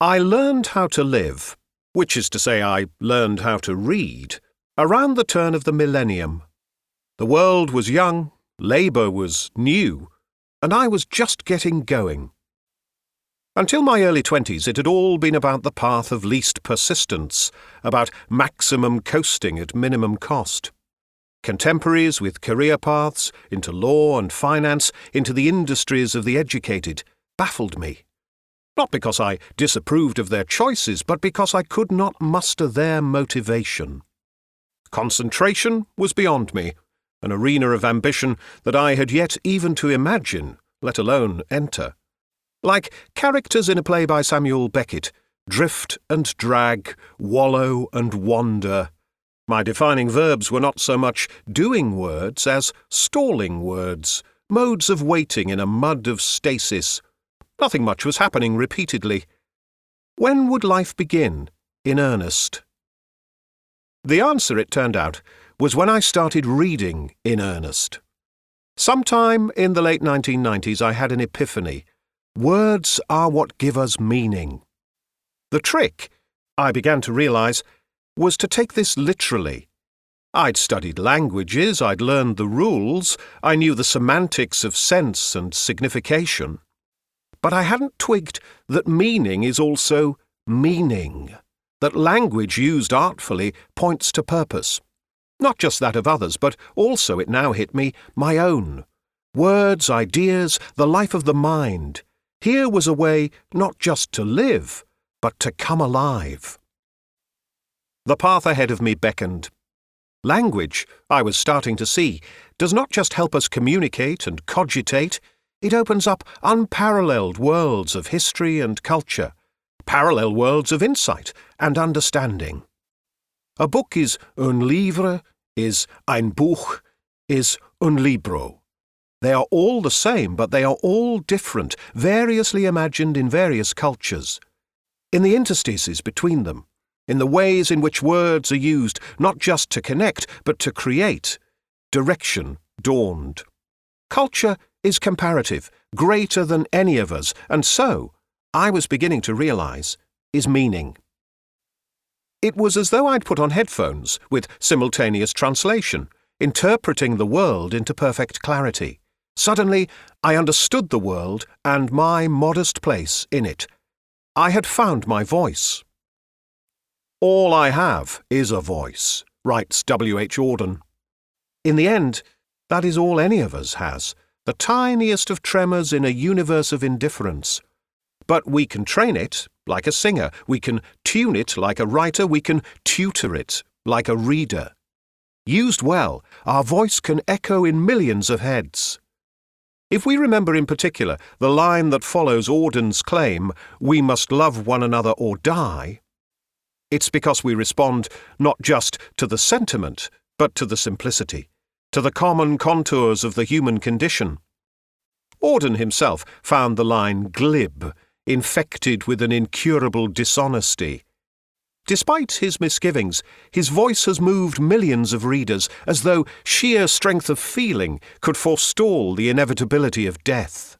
I learned how to live, which is to say, I learned how to read, around the turn of the millennium. The world was young, labour was new, and I was just getting going. Until my early twenties, it had all been about the path of least persistence, about maximum coasting at minimum cost. Contemporaries with career paths into law and finance, into the industries of the educated, baffled me. Not because I disapproved of their choices, but because I could not muster their motivation. Concentration was beyond me, an arena of ambition that I had yet even to imagine, let alone enter. Like characters in a play by Samuel Beckett, drift and drag, wallow and wander. My defining verbs were not so much doing words as stalling words, modes of waiting in a mud of stasis. Nothing much was happening repeatedly. When would life begin, in earnest? The answer, it turned out, was when I started reading in earnest. Sometime in the late 1990s, I had an epiphany Words are what give us meaning. The trick, I began to realize, was to take this literally. I'd studied languages, I'd learned the rules, I knew the semantics of sense and signification. But I hadn't twigged that meaning is also meaning, that language used artfully points to purpose. Not just that of others, but also, it now hit me, my own. Words, ideas, the life of the mind, here was a way not just to live, but to come alive. The path ahead of me beckoned. Language, I was starting to see, does not just help us communicate and cogitate, it opens up unparalleled worlds of history and culture, parallel worlds of insight and understanding. A book is un livre, is ein Buch, is un libro. They are all the same, but they are all different, variously imagined in various cultures. In the interstices between them, in the ways in which words are used not just to connect, but to create, direction dawned. Culture is comparative, greater than any of us, and so, I was beginning to realize, is meaning. It was as though I'd put on headphones with simultaneous translation, interpreting the world into perfect clarity. Suddenly, I understood the world and my modest place in it. I had found my voice. All I have is a voice, writes W. H. Auden. In the end, that is all any of us has, the tiniest of tremors in a universe of indifference. But we can train it like a singer, we can tune it like a writer, we can tutor it like a reader. Used well, our voice can echo in millions of heads. If we remember in particular the line that follows Auden's claim, we must love one another or die, it's because we respond not just to the sentiment, but to the simplicity, to the common contours of the human condition. Auden himself found the line glib, infected with an incurable dishonesty. Despite his misgivings, his voice has moved millions of readers as though sheer strength of feeling could forestall the inevitability of death.